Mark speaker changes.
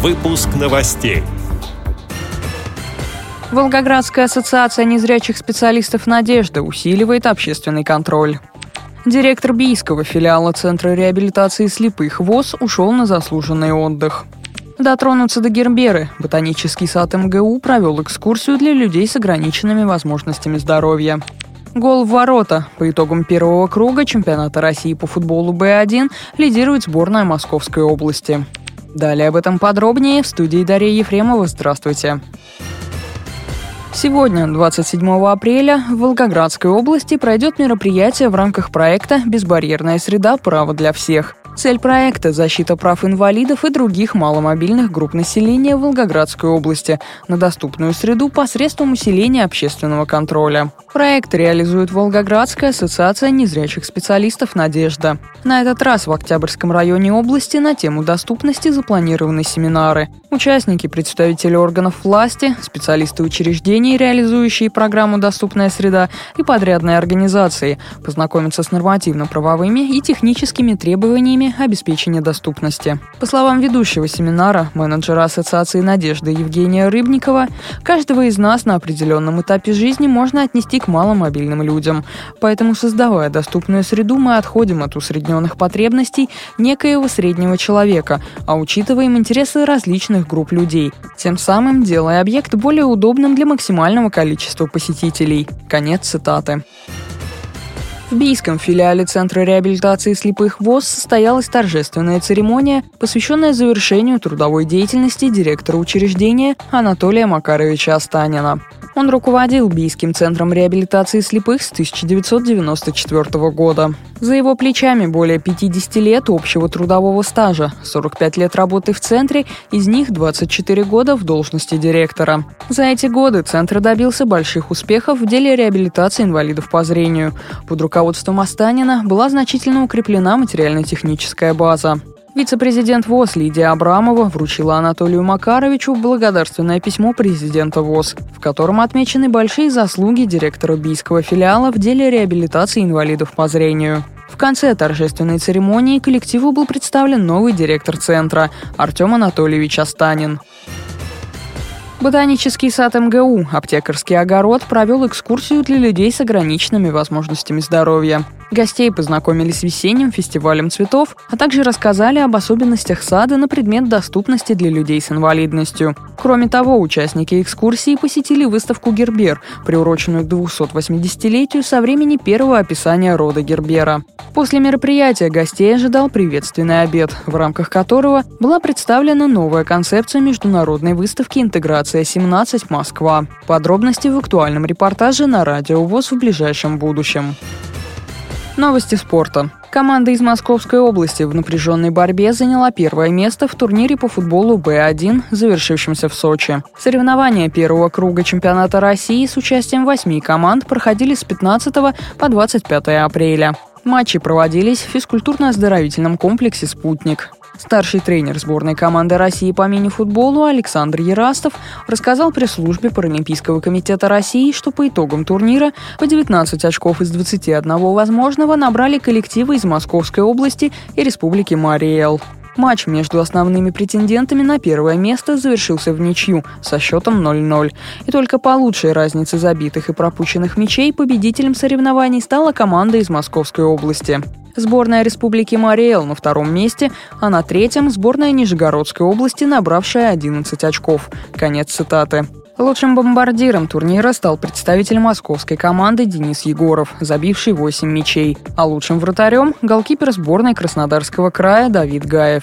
Speaker 1: Выпуск новостей.
Speaker 2: Волгоградская ассоциация незрячих специалистов «Надежда» усиливает общественный контроль. Директор Бийского филиала Центра реабилитации слепых ВОЗ ушел на заслуженный отдых. Дотронуться до Герберы. Ботанический сад МГУ провел экскурсию для людей с ограниченными возможностями здоровья. Гол в ворота. По итогам первого круга чемпионата России по футболу Б1 лидирует сборная Московской области. Далее об этом подробнее в студии Дарья Ефремова. Здравствуйте. Сегодня, 27 апреля, в Волгоградской области пройдет мероприятие в рамках проекта «Безбарьерная среда. Право для всех». Цель проекта – защита прав инвалидов и других маломобильных групп населения в Волгоградской области на доступную среду посредством усиления общественного контроля. Проект реализует Волгоградская ассоциация незрячих специалистов «Надежда». На этот раз в Октябрьском районе области на тему доступности запланированы семинары. Участники, представители органов власти, специалисты учреждений, реализующие программу «Доступная среда» и подрядные организации познакомятся с нормативно-правовыми и техническими требованиями обеспечения доступности. По словам ведущего семинара, менеджера Ассоциации «Надежда» Евгения Рыбникова, каждого из нас на определенном этапе жизни можно отнести к маломобильным людям. Поэтому, создавая доступную среду, мы отходим от усредненных потребностей некоего среднего человека, а учитываем интересы различных групп людей, тем самым делая объект более удобным для максимального количества посетителей. Конец цитаты. В Бийском филиале Центра реабилитации слепых ВОЗ состоялась торжественная церемония, посвященная завершению трудовой деятельности директора учреждения Анатолия Макаровича Останина. Он руководил Бийским центром реабилитации слепых с 1994 года. За его плечами более 50 лет общего трудового стажа, 45 лет работы в центре, из них 24 года в должности директора. За эти годы центр добился больших успехов в деле реабилитации инвалидов по зрению. Под руководством Останина была значительно укреплена материально-техническая база. Вице-президент ВОЗ Лидия Абрамова вручила Анатолию Макаровичу благодарственное письмо президента ВОЗ, в котором отмечены большие заслуги директора Бийского филиала в деле реабилитации инвалидов по зрению. В конце торжественной церемонии коллективу был представлен новый директор центра Артем Анатольевич Астанин. Ботанический сад МГУ «Аптекарский огород» провел экскурсию для людей с ограниченными возможностями здоровья. Гостей познакомили с весенним фестивалем цветов, а также рассказали об особенностях сада на предмет доступности для людей с инвалидностью. Кроме того, участники экскурсии посетили выставку «Гербер», приуроченную к 280-летию со времени первого описания рода Гербера. После мероприятия гостей ожидал приветственный обед, в рамках которого была представлена новая концепция международной выставки «Интеграция-17 Москва». Подробности в актуальном репортаже на Радио ВОЗ в ближайшем будущем. Новости спорта. Команда из Московской области в напряженной борьбе заняла первое место в турнире по футболу Б1, завершившемся в Сочи. Соревнования первого круга чемпионата России с участием восьми команд проходили с 15 по 25 апреля. Матчи проводились в физкультурно-оздоровительном комплексе «Спутник». Старший тренер сборной команды России по мини-футболу Александр Ерастов рассказал пресс-службе Паралимпийского комитета России, что по итогам турнира по 19 очков из 21 возможного набрали коллективы из Московской области и Республики Мариэл. Матч между основными претендентами на первое место завершился в ничью со счетом 0-0. И только по лучшей разнице забитых и пропущенных мячей победителем соревнований стала команда из Московской области. Сборная Республики Мариэл на втором месте, а на третьем сборная Нижегородской области, набравшая 11 очков. Конец цитаты. Лучшим бомбардиром турнира стал представитель московской команды Денис Егоров, забивший 8 мячей, а лучшим вратарем – голкипер сборной Краснодарского края Давид Гаев.